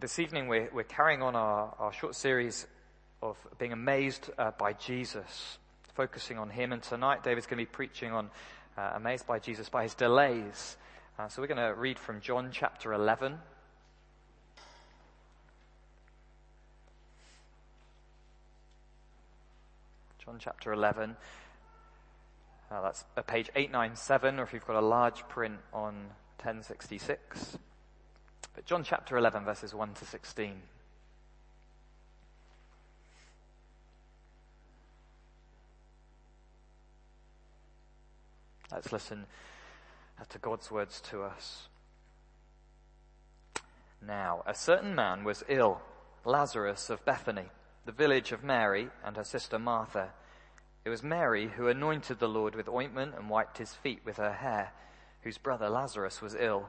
this evening we're, we're carrying on our, our short series of being amazed uh, by Jesus, focusing on Him. And tonight David's going to be preaching on uh, amazed by Jesus by His delays. Uh, so we're going to read from John chapter 11. John chapter 11. Uh, that's page 897, or if you've got a large print on 1066. But John chapter 11, verses 1 to 16. Let's listen to God's words to us. Now, a certain man was ill, Lazarus of Bethany, the village of Mary and her sister Martha. It was Mary who anointed the Lord with ointment and wiped his feet with her hair, whose brother Lazarus was ill.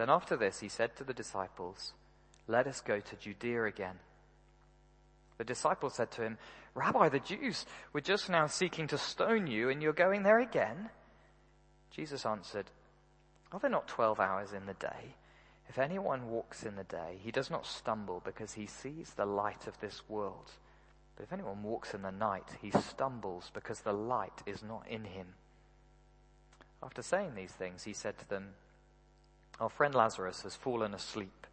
Then after this, he said to the disciples, Let us go to Judea again. The disciples said to him, Rabbi, the Jews were just now seeking to stone you, and you're going there again? Jesus answered, Are there not twelve hours in the day? If anyone walks in the day, he does not stumble because he sees the light of this world. But if anyone walks in the night, he stumbles because the light is not in him. After saying these things, he said to them, our friend Lazarus has fallen asleep,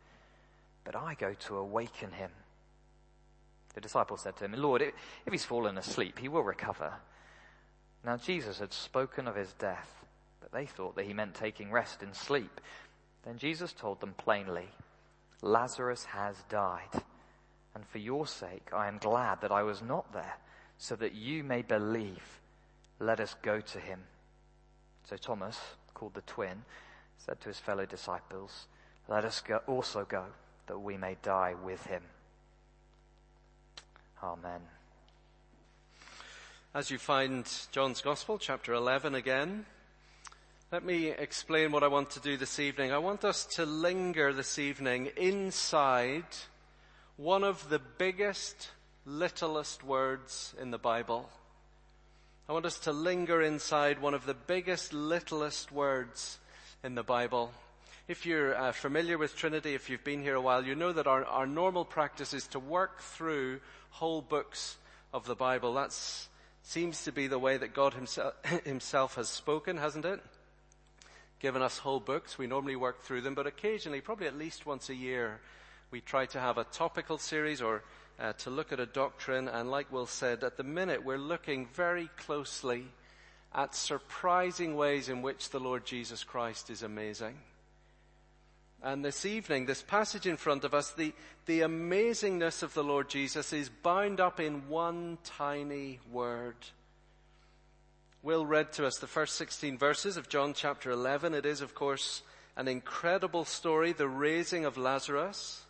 but I go to awaken him. The disciples said to him, Lord, if he's fallen asleep, he will recover. Now Jesus had spoken of his death, but they thought that he meant taking rest in sleep. Then Jesus told them plainly, Lazarus has died, and for your sake I am glad that I was not there, so that you may believe. Let us go to him. So Thomas, called the twin, said to his fellow disciples, Let us go, also go, that we may die with him. Amen. As you find John's Gospel, chapter 11 again, let me explain what I want to do this evening. I want us to linger this evening inside one of the biggest, littlest words in the Bible. I want us to linger inside one of the biggest, littlest words in the Bible. If you're uh, familiar with Trinity, if you've been here a while, you know that our, our normal practice is to work through whole books of the Bible. That seems to be the way that God himself, himself has spoken, hasn't it? Given us whole books. We normally work through them, but occasionally, probably at least once a year, we try to have a topical series or uh, to look at a doctrine. And like Will said, at the minute, we're looking very closely at surprising ways in which the Lord Jesus Christ is amazing. And this evening, this passage in front of us, the, the amazingness of the Lord Jesus is bound up in one tiny word. Will read to us the first 16 verses of John chapter 11. It is, of course, an incredible story, the raising of Lazarus.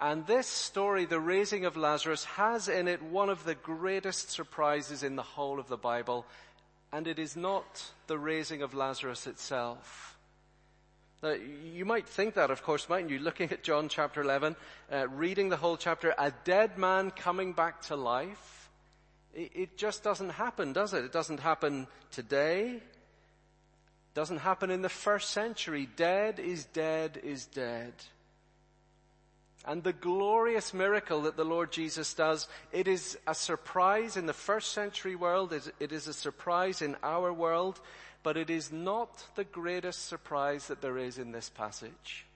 And this story, the raising of Lazarus, has in it one of the greatest surprises in the whole of the Bible, and it is not the raising of Lazarus itself. Now, you might think that, of course, mightn't you? Looking at John chapter 11, uh, reading the whole chapter, a dead man coming back to life. It, it just doesn't happen, does it? It doesn't happen today. It doesn't happen in the first century. Dead is dead is dead. And the glorious miracle that the Lord Jesus does, it is a surprise in the first century world, it is a surprise in our world, but it is not the greatest surprise that there is in this passage.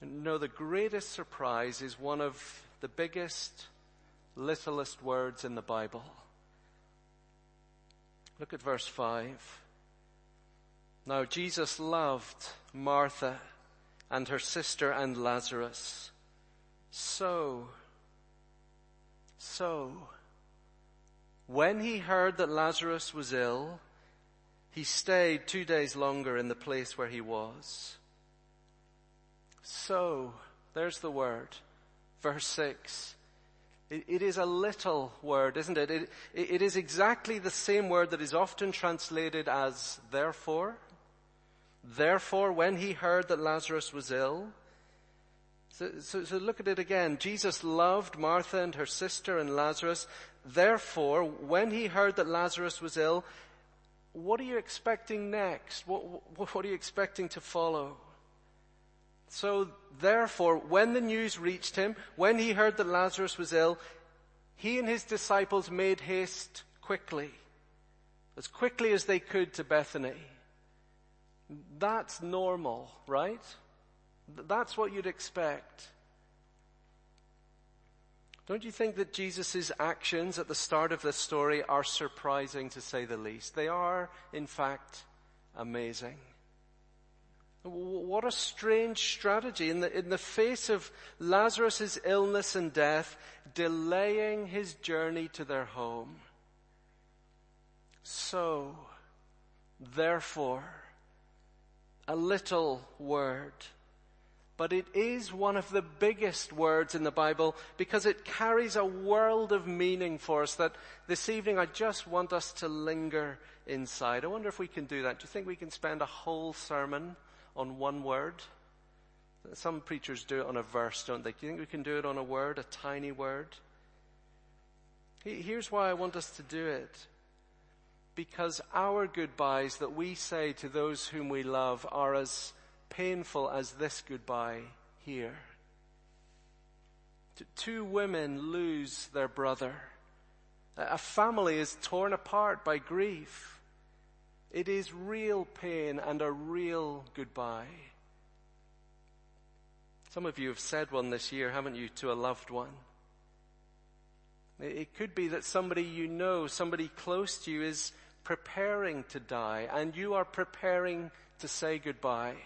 No, the greatest surprise is one of the biggest, littlest words in the Bible. Look at verse 5. Now Jesus loved Martha and her sister and Lazarus. So, so, when he heard that Lazarus was ill, he stayed two days longer in the place where he was. So, there's the word. Verse 6. It, it is a little word, isn't it? It, it? it is exactly the same word that is often translated as therefore. Therefore, when he heard that Lazarus was ill, so, so, so, look at it again. Jesus loved Martha and her sister and Lazarus. Therefore, when he heard that Lazarus was ill, what are you expecting next? What, what, what are you expecting to follow? So therefore, when the news reached him, when he heard that Lazarus was ill, he and his disciples made haste quickly, as quickly as they could to Bethany. That's normal, right? That's what you'd expect. Don't you think that Jesus' actions at the start of this story are surprising to say the least? They are, in fact, amazing. What a strange strategy in the, in the face of Lazarus' illness and death, delaying his journey to their home. So, therefore, a little word, but it is one of the biggest words in the Bible because it carries a world of meaning for us that this evening I just want us to linger inside. I wonder if we can do that. Do you think we can spend a whole sermon on one word? Some preachers do it on a verse, don't they? Do you think we can do it on a word, a tiny word? Here's why I want us to do it. Because our goodbyes that we say to those whom we love are as painful as this goodbye here. Two women lose their brother. A family is torn apart by grief. It is real pain and a real goodbye. Some of you have said one this year, haven't you, to a loved one? It could be that somebody you know, somebody close to you is preparing to die and you are preparing to say goodbye.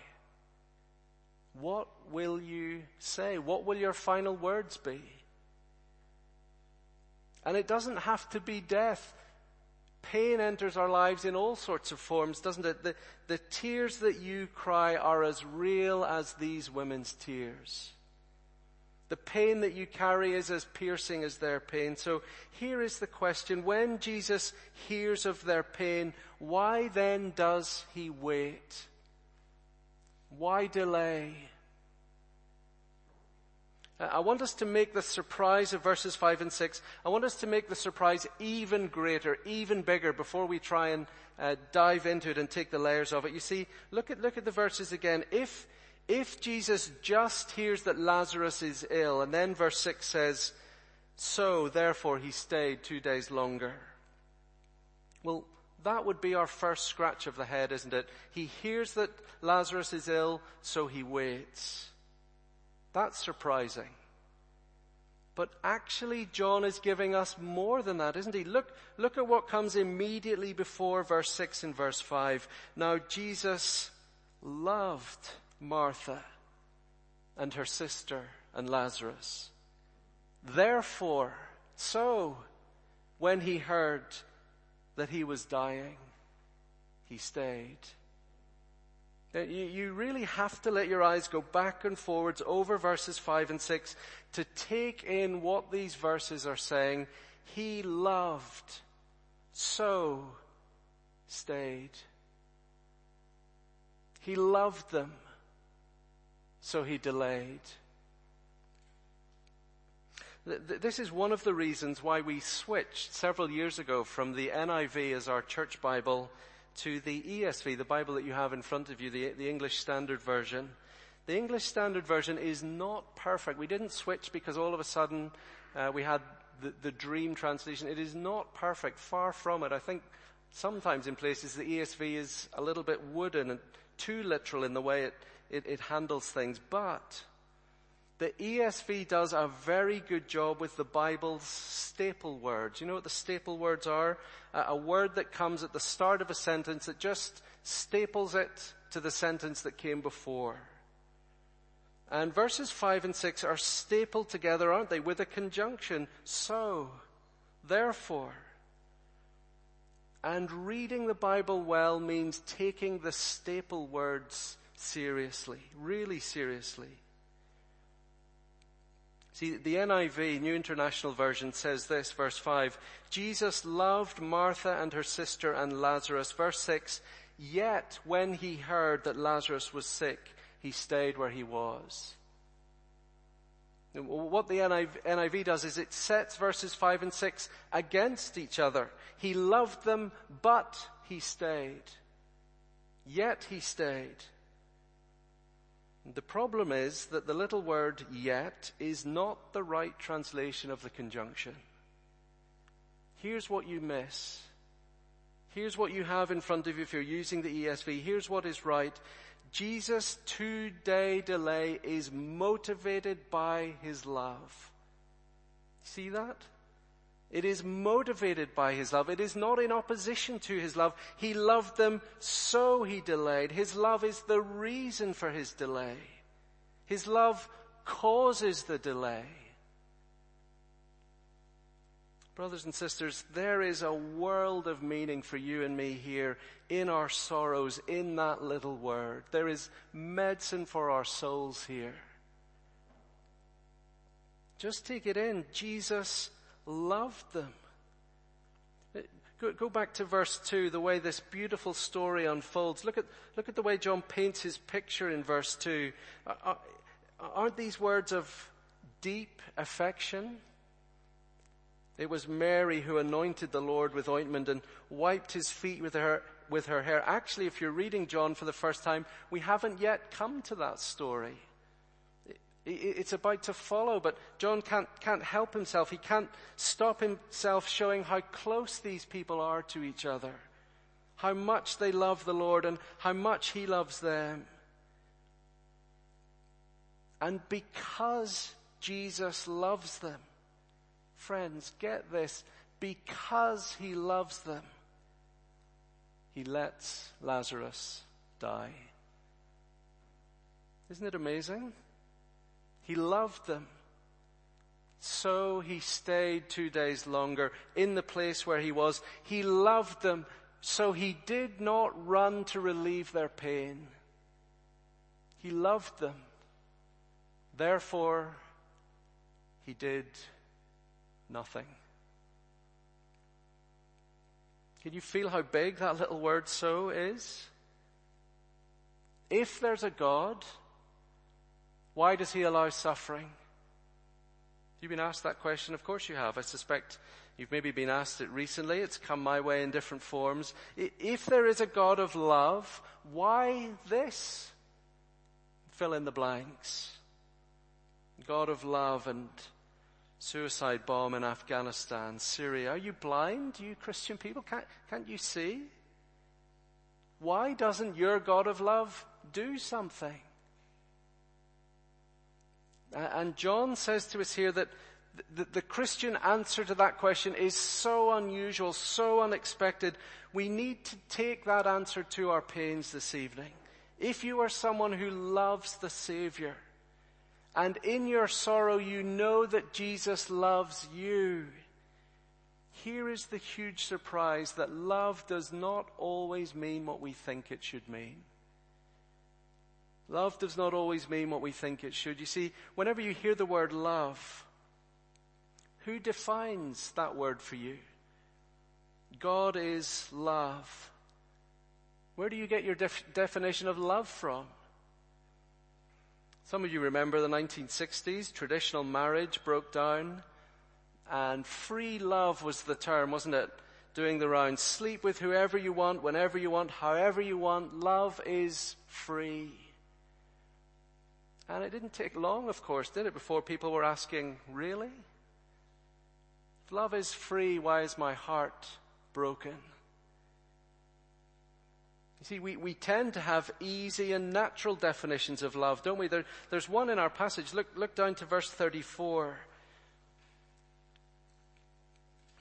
What will you say? What will your final words be? And it doesn't have to be death. Pain enters our lives in all sorts of forms, doesn't it? The, the tears that you cry are as real as these women's tears. The pain that you carry is as piercing as their pain. So here is the question. When Jesus hears of their pain, why then does he wait? Why delay? Uh, I want us to make the surprise of verses 5 and 6, I want us to make the surprise even greater, even bigger before we try and uh, dive into it and take the layers of it. You see, look at, look at the verses again. If, if Jesus just hears that Lazarus is ill, and then verse 6 says, so therefore he stayed two days longer. Well, that would be our first scratch of the head, isn't it? He hears that Lazarus is ill, so he waits. That's surprising. But actually, John is giving us more than that, isn't he? Look, look at what comes immediately before verse 6 and verse 5. Now, Jesus loved Martha and her sister and Lazarus. Therefore, so, when he heard that he was dying, he stayed. You, you really have to let your eyes go back and forwards over verses 5 and 6 to take in what these verses are saying. He loved, so stayed. He loved them, so he delayed. This is one of the reasons why we switched several years ago from the NIV as our church Bible to the ESV, the Bible that you have in front of you, the, the English Standard Version. The English Standard Version is not perfect. We didn't switch because all of a sudden uh, we had the, the dream translation. It is not perfect. Far from it. I think sometimes in places the ESV is a little bit wooden and too literal in the way it, it, it handles things. But The ESV does a very good job with the Bible's staple words. You know what the staple words are? A word that comes at the start of a sentence that just staples it to the sentence that came before. And verses 5 and 6 are stapled together, aren't they, with a conjunction. So, therefore. And reading the Bible well means taking the staple words seriously, really seriously. See, the NIV, New International Version, says this, verse 5. Jesus loved Martha and her sister and Lazarus. Verse 6. Yet when he heard that Lazarus was sick, he stayed where he was. What the NIV does is it sets verses 5 and 6 against each other. He loved them, but he stayed. Yet he stayed. The problem is that the little word yet is not the right translation of the conjunction. Here's what you miss. Here's what you have in front of you if you're using the ESV. Here's what is right. Jesus' two day delay is motivated by his love. See that? It is motivated by his love. It is not in opposition to his love. He loved them, so he delayed. His love is the reason for his delay. His love causes the delay. Brothers and sisters, there is a world of meaning for you and me here in our sorrows, in that little word. There is medicine for our souls here. Just take it in. Jesus loved them. Go, back to verse 2, the way this beautiful story unfolds. Look at, look at the way John paints his picture in verse 2. Uh, uh, aren't these words of deep affection? It was Mary who anointed the Lord with ointment and wiped his feet with her, with her hair. Actually, if you're reading John for the first time, we haven't yet come to that story. It's about to follow, but John can't, can't help himself. He can't stop himself showing how close these people are to each other, how much they love the Lord and how much he loves them. And because Jesus loves them, Friends, get this. Because he loves them, he lets Lazarus die. Isn't it amazing? He loved them. So he stayed two days longer in the place where he was. He loved them, so he did not run to relieve their pain. He loved them. Therefore, he did nothing. Can you feel how big that little word so is? If there's a God, why does he allow suffering? You've been asked that question? Of course you have. I suspect you've maybe been asked it recently. It's come my way in different forms. If there is a God of love, why this? Fill in the blanks. God of love and suicide bomb in Afghanistan, Syria. Are you blind, you Christian people? Can't, can't you see? Why doesn't your God of love do something? And John says to us here that the, Christian answer to that question is so unusual, so unexpected. We need to take that answer to our pains this evening. If you are someone who loves the Savior, and in your sorrow you know that Jesus loves you. Here is the huge surprise that love does not always mean what we think it should mean. Love does not always mean what we think it should. You see, whenever you hear the word love, who defines that word for you? God is love. Where do you get your def- definition of love from? Some of you remember the 1960s, traditional marriage broke down, and free love was the term, wasn't it? Doing the rounds. Sleep with whoever you want, whenever you want, however you want. Love is free. And it didn't take long, of course, did it, before people were asking, really? If love is free, why is my heart broken? You see, we, we tend to have easy and natural definitions of love, don't we? There, there's one in our passage. Look, look down to verse 34.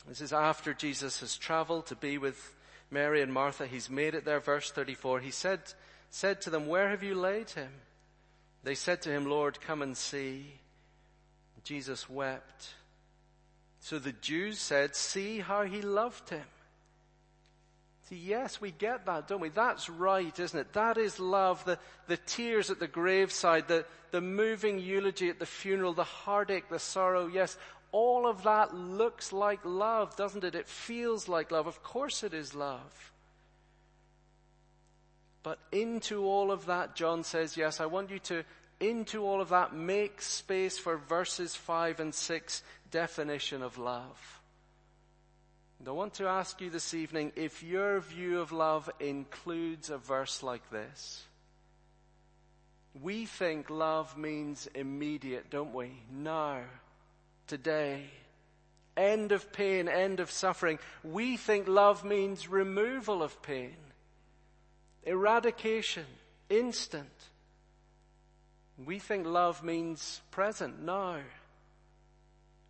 This is after Jesus has traveled to be with Mary and Martha. He's made it there, verse 34. He said, said to them, Where have you laid him? They said to him, Lord, come and see. Jesus wept. So the Jews said, See how he loved him. See, yes, we get that, don't we? That's right, isn't it? That is love. The, the tears at the graveside, the, the moving eulogy at the funeral, the heartache, the sorrow. Yes, all of that looks like love, doesn't it? It feels like love. Of course it is love. But into all of that, John says, yes, I want you to, into all of that, make space for verses 5 and 6 definition of love. And I want to ask you this evening if your view of love includes a verse like this. We think love means immediate, don't we? Now, today. End of pain, end of suffering. We think love means removal of pain, eradication, instant. We think love means present, now,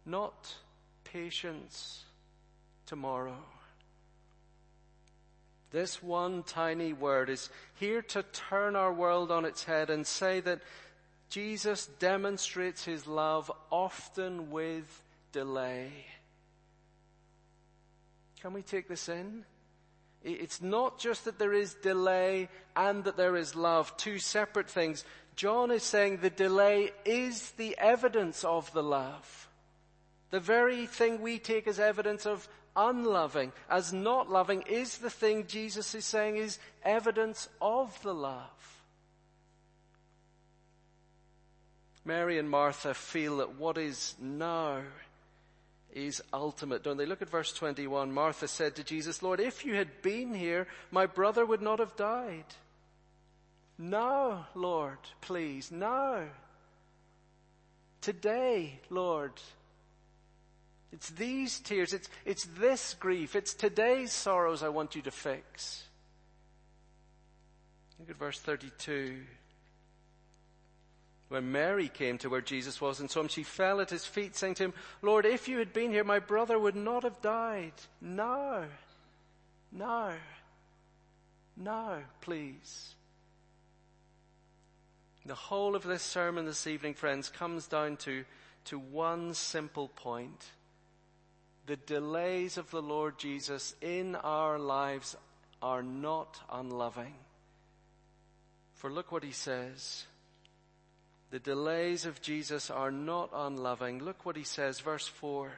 not patience tomorrow. This one tiny word is here to turn our world on its head and say that Jesus demonstrates his love often with delay. Can we take this in? It's not just that there is delay and that there is love, two separate things. John is saying the delay is the evidence of the love. The very thing we take as evidence of unloving, as not loving, is the thing Jesus is saying is evidence of the love. Mary and Martha feel that what is now is ultimate, don't they? Look at verse 21. Martha said to Jesus, Lord, if you had been here, my brother would not have died. Now, Lord, please, now. Today, Lord, it's these tears, it's, it's this grief, it's today's sorrows I want you to fix. Look at verse 32. When Mary came to where Jesus was and saw him, she fell at his feet, saying to him, Lord, if you had been here, my brother would not have died. No, no, no, please. The whole of this sermon this evening, friends, comes down to, to one simple point the delays of the Lord Jesus in our lives are not unloving. For look what he says. The delays of Jesus are not unloving. Look what he says, verse 4.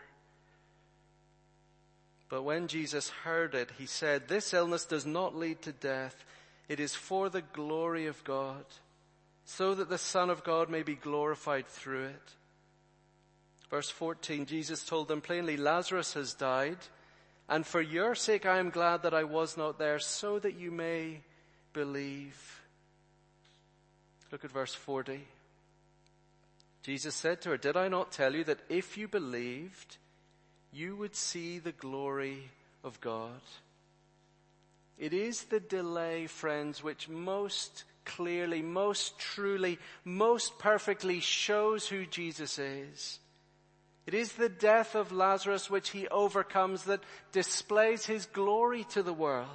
But when Jesus heard it, he said, This illness does not lead to death. It is for the glory of God, so that the Son of God may be glorified through it. Verse 14, Jesus told them plainly, Lazarus has died, and for your sake I am glad that I was not there, so that you may believe. Look at verse 40. Jesus said to her, Did I not tell you that if you believed, you would see the glory of God? It is the delay, friends, which most clearly, most truly, most perfectly shows who Jesus is. It is the death of Lazarus which he overcomes that displays his glory to the world.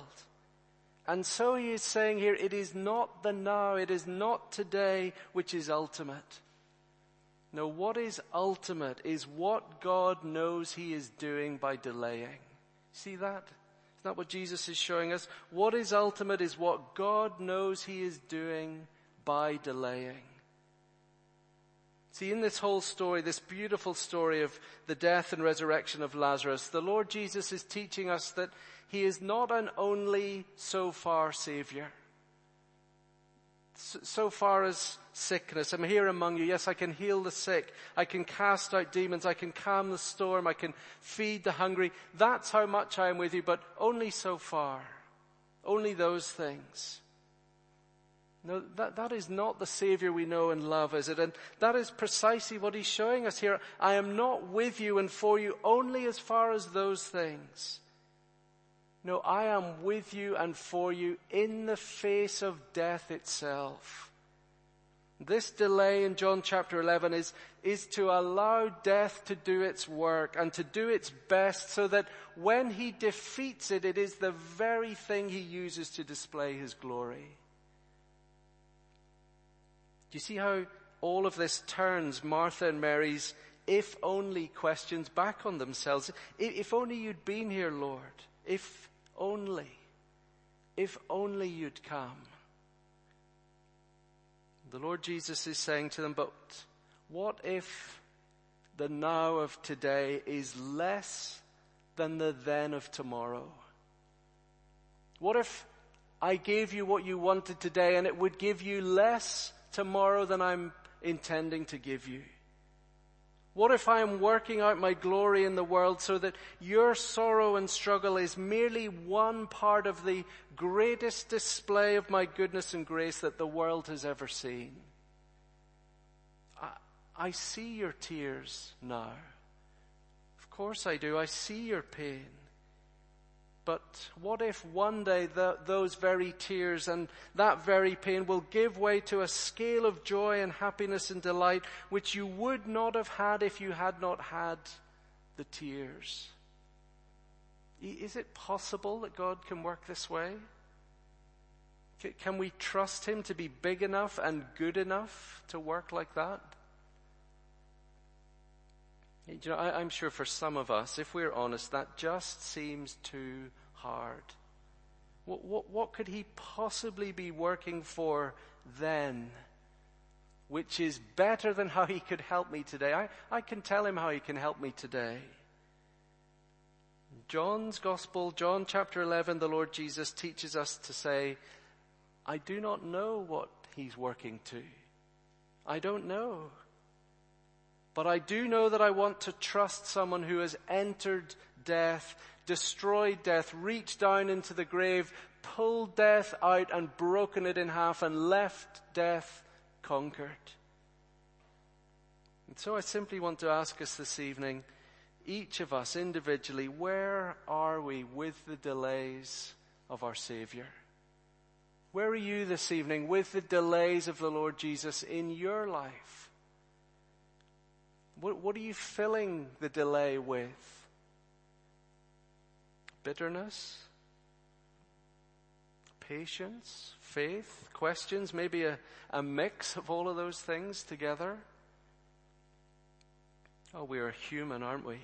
And so he is saying here, it is not the now, it is not today which is ultimate. No, what is ultimate is what God knows he is doing by delaying. See that? Isn't that what Jesus is showing us? What is ultimate is what God knows he is doing by delaying. See, in this whole story, this beautiful story of the death and resurrection of Lazarus, the Lord Jesus is teaching us that He is not an only so far Savior. So far as sickness, I'm here among you. Yes, I can heal the sick. I can cast out demons. I can calm the storm. I can feed the hungry. That's how much I am with you, but only so far. Only those things. No, that, that is not the Savior we know and love, is it? And that is precisely what He's showing us here. I am not with you and for you only as far as those things. No, I am with you and for you in the face of death itself. This delay in John chapter 11 is, is to allow death to do its work and to do its best so that when he defeats it, it is the very thing he uses to display his glory. Do you see how all of this turns Martha and Mary's if only questions back on themselves? If only you'd been here, Lord. If only. If only you'd come. The Lord Jesus is saying to them, but what if the now of today is less than the then of tomorrow? What if I gave you what you wanted today and it would give you less tomorrow than I'm intending to give you? What if I am working out my glory in the world so that your sorrow and struggle is merely one part of the greatest display of my goodness and grace that the world has ever seen? I, I see your tears now. Of course I do. I see your pain. But what if one day the, those very tears and that very pain will give way to a scale of joy and happiness and delight which you would not have had if you had not had the tears? Is it possible that God can work this way? Can we trust Him to be big enough and good enough to work like that? You know, I, am sure for some of us, if we're honest, that just seems too hard. What, what, what could he possibly be working for then? Which is better than how he could help me today. I, I can tell him how he can help me today. John's Gospel, John chapter 11, the Lord Jesus teaches us to say, I do not know what he's working to. I don't know. But I do know that I want to trust someone who has entered death, destroyed death, reached down into the grave, pulled death out and broken it in half and left death conquered. And so I simply want to ask us this evening, each of us individually, where are we with the delays of our Savior? Where are you this evening with the delays of the Lord Jesus in your life? What, what are you filling the delay with? Bitterness? Patience? Faith? Questions? Maybe a, a mix of all of those things together? Oh, we are human, aren't we?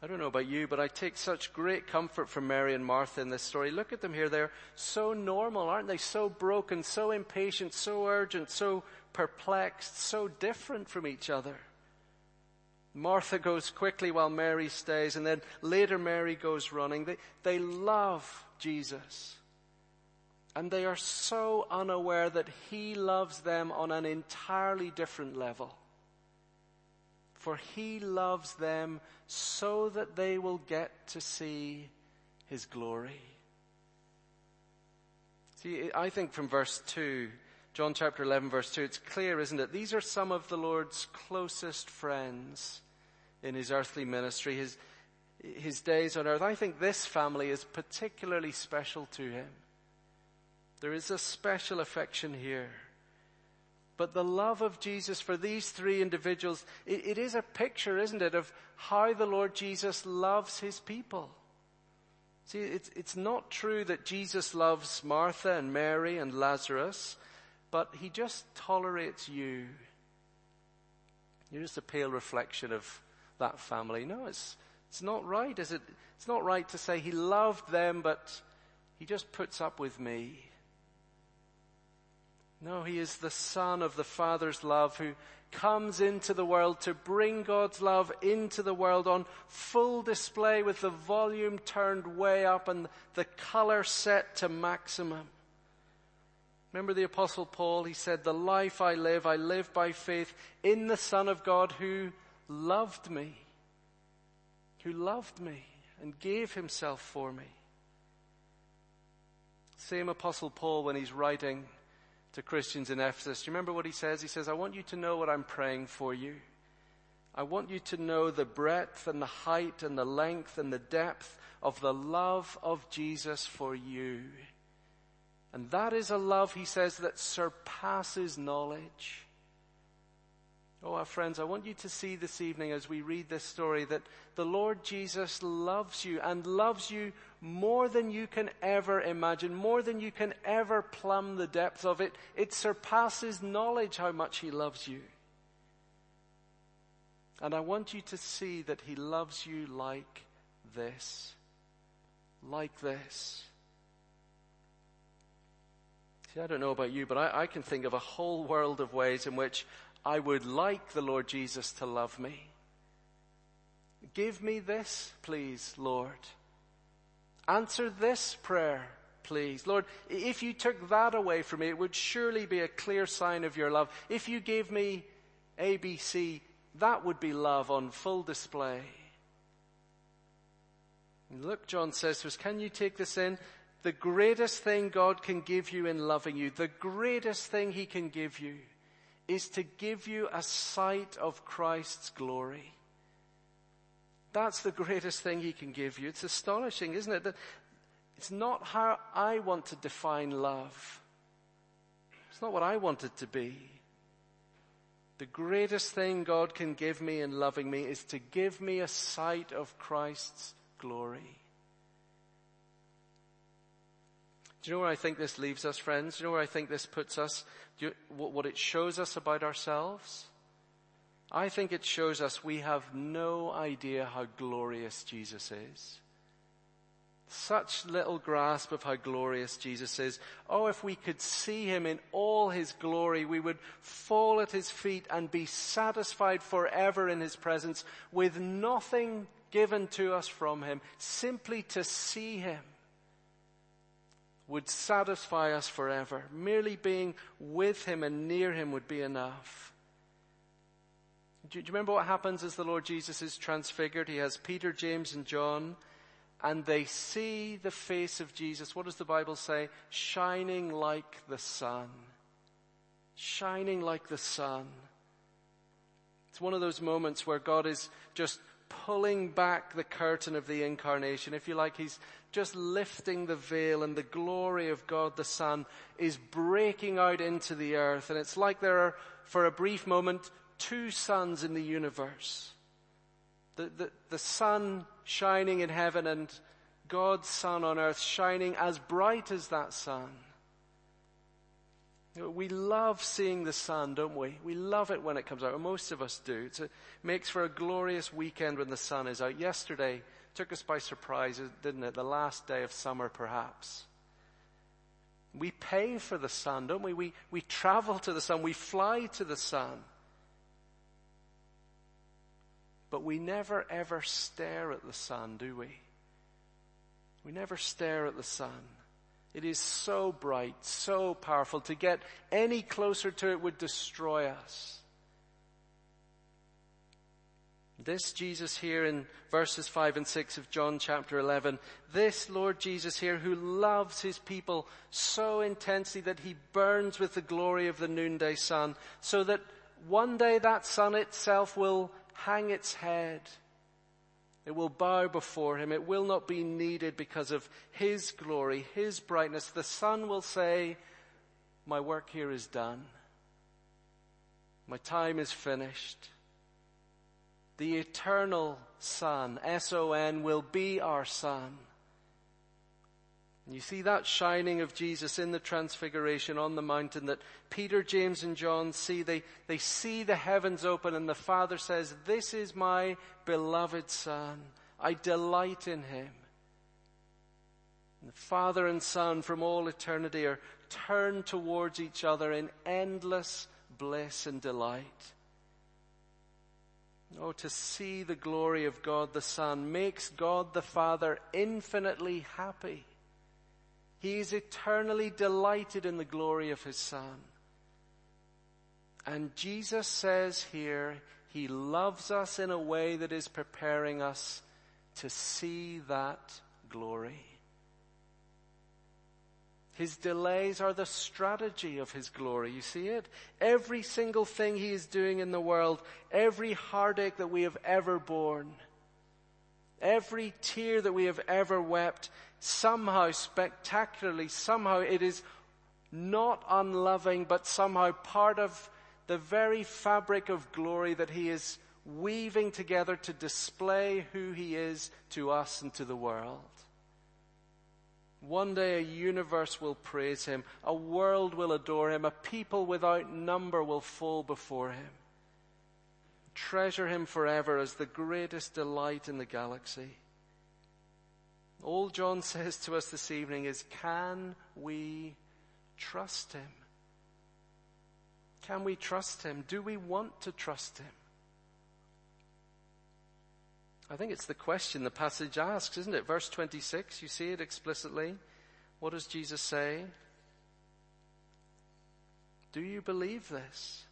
I don't know about you, but I take such great comfort from Mary and Martha in this story. Look at them here. They're so normal, aren't they? So broken, so impatient, so urgent, so perplexed, so different from each other. Martha goes quickly while Mary stays, and then later Mary goes running. They, they love Jesus. And they are so unaware that He loves them on an entirely different level. For He loves them so that they will get to see His glory. See, I think from verse 2, John chapter 11 verse 2, it's clear, isn't it? These are some of the Lord's closest friends in his earthly ministry, his, his days on earth. I think this family is particularly special to him. There is a special affection here. But the love of Jesus for these three individuals, it, it is a picture, isn't it, of how the Lord Jesus loves his people. See, it's, it's not true that Jesus loves Martha and Mary and Lazarus but he just tolerates you. You're just a pale reflection of that family. No, it's, it's not right, is it? It's not right to say he loved them, but he just puts up with me. No, he is the son of the Father's love who comes into the world to bring God's love into the world on full display with the volume turned way up and the color set to maximum. Remember the apostle Paul, he said, the life I live, I live by faith in the Son of God who loved me, who loved me and gave himself for me. Same apostle Paul when he's writing to Christians in Ephesus. Do you remember what he says? He says, I want you to know what I'm praying for you. I want you to know the breadth and the height and the length and the depth of the love of Jesus for you. And that is a love, he says, that surpasses knowledge. Oh, our friends, I want you to see this evening as we read this story that the Lord Jesus loves you and loves you more than you can ever imagine, more than you can ever plumb the depth of it. It surpasses knowledge how much He loves you. And I want you to see that He loves you like this. Like this. See, I don't know about you, but I, I can think of a whole world of ways in which I would like the Lord Jesus to love me. Give me this, please, Lord. Answer this prayer, please. Lord, if you took that away from me, it would surely be a clear sign of your love. If you gave me ABC, that would be love on full display. Look, John says to us, can you take this in? The greatest thing God can give you in loving you, the greatest thing He can give you is to give you a sight of Christ's glory. That's the greatest thing he can give you. It's astonishing, isn't it? That it's not how I want to define love. It's not what I want it to be. The greatest thing God can give me in loving me is to give me a sight of Christ's glory. Do you know where I think this leaves us, friends? Do you know where I think this puts us? You, what it shows us about ourselves? I think it shows us we have no idea how glorious Jesus is. Such little grasp of how glorious Jesus is. Oh, if we could see him in all his glory, we would fall at his feet and be satisfied forever in his presence with nothing given to us from him, simply to see him would satisfy us forever. Merely being with Him and near Him would be enough. Do you, remember what happens as the Lord Jesus is transfigured? He has Peter, James, and John, and they see the face of Jesus. What does the Bible say? Shining like the sun. Shining like the sun. It's one of those moments where God is just pulling back the curtain of the incarnation. If you like, He's just lifting the veil and the glory of God the Son is breaking out into the earth. And it's like there are, for a brief moment, two suns in the universe. The, the, the sun shining in heaven and God's Son on earth shining as bright as that sun. We love seeing the sun, don't we? We love it when it comes out. Most of us do. it makes for a glorious weekend when the sun is out. Yesterday, took us by surprise, didn't it? The last day of summer, perhaps. We pay for the sun, don't we? We, we travel to the sun. We fly to the sun. But we never ever stare at the sun, do we? We never stare at the sun. It is so bright, so powerful. To get any closer to it would destroy us. This Jesus here in verses 5 and 6 of John chapter 11, this Lord Jesus here who loves his people so intensely that he burns with the glory of the noonday sun, so that one day that sun itself will hang its head. It will bow before him. It will not be needed because of his glory, his brightness. The sun will say, my work here is done. My time is finished the eternal Son, S-O-N, will be our Son. And you see that shining of Jesus in the transfiguration on the mountain that Peter, James, and John see. They, they see the heavens open and the Father says, this is my beloved Son. I delight in him. And the Father and Son from all eternity are turned towards each other in endless bliss and delight. Oh, to see the glory of God the Son makes God the Father infinitely happy. He is eternally delighted in the glory of His Son. And Jesus says here, He loves us in a way that is preparing us to see that glory. His delays are the strategy of His glory. You see it? Every single thing He is doing in the world, every heartache that we have ever borne, Every tear that we have ever wept, somehow spectacularly, somehow it is not unloving, but somehow part of the very fabric of glory that He is weaving together to display who He is to us and to the world. One day a universe will praise Him, a world will adore Him, a people without number will fall before Him. Treasure Him forever as the greatest delight in the galaxy. All John says to us this evening is, can we trust Him? Can we trust Him? Do we want to trust Him? I think it's the question the passage asks, isn't it? Verse 26, you see it explicitly. What does Jesus say? Do you believe this?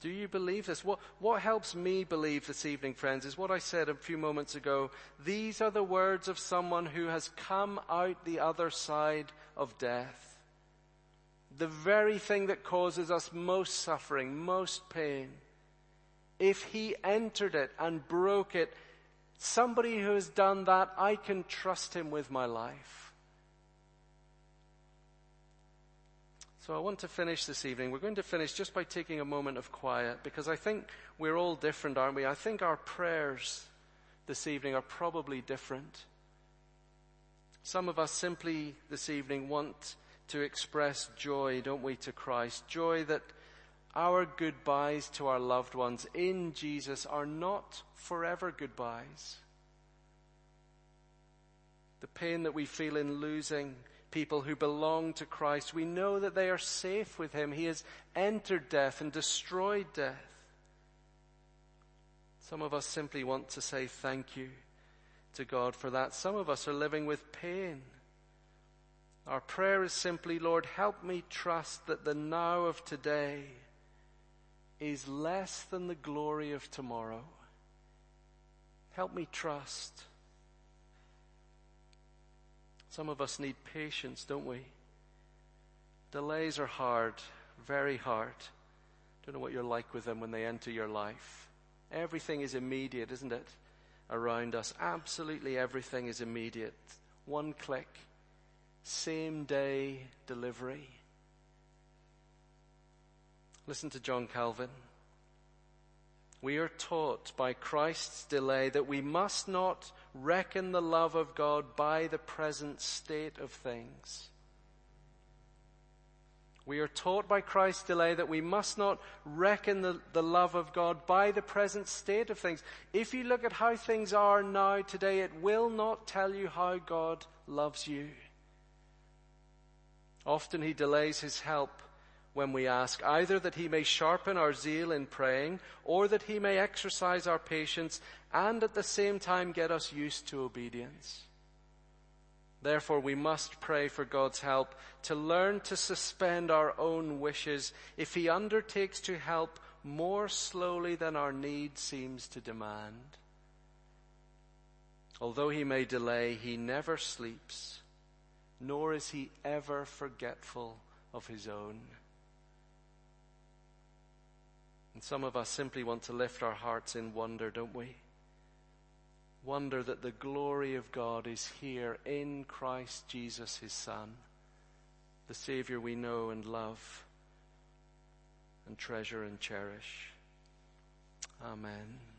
Do you believe this? What, what helps me believe this evening, friends, is what I said a few moments ago. These are the words of someone who has come out the other side of death. The very thing that causes us most suffering, most pain. If he entered it and broke it, somebody who has done that, I can trust him with my life. So I want to finish this evening. We're going to finish just by taking a moment of quiet because I think we're all different, aren't we? I think our prayers this evening are probably different. Some of us simply this evening want to express joy, don't we, to Christ? Joy that our goodbyes to our loved ones in Jesus are not forever goodbyes. The pain that we feel in losing people who belong to Christ, we know that they are safe with Him. He has entered death and destroyed death. Some of us simply want to say thank you to God for that. Some of us are living with pain. Our prayer is simply, Lord, help me trust that the now of today is less than the glory of tomorrow. Help me trust some of us need patience, don't we? Delays are hard, very hard. Don't know what you're like with them when they enter your life. Everything is immediate, isn't it? Around us. Absolutely everything is immediate. One click. Same day delivery. Listen to John Calvin. We are taught by Christ's delay that we must not reckon the love of God by the present state of things. We are taught by Christ's delay that we must not reckon the, the love of God by the present state of things. If you look at how things are now today, it will not tell you how God loves you. Often he delays his help when we ask, either that he may sharpen our zeal in praying, or that he may exercise our patience and at the same time get us used to obedience. Therefore, we must pray for God's help to learn to suspend our own wishes if He undertakes to help more slowly than our need seems to demand. Although He may delay, He never sleeps, nor is He ever forgetful of His own. And some of us simply want to lift our hearts in wonder, don't we? Wonder that the glory of God is here in Christ Jesus, His Son, the Savior we know and love and treasure and cherish. Amen.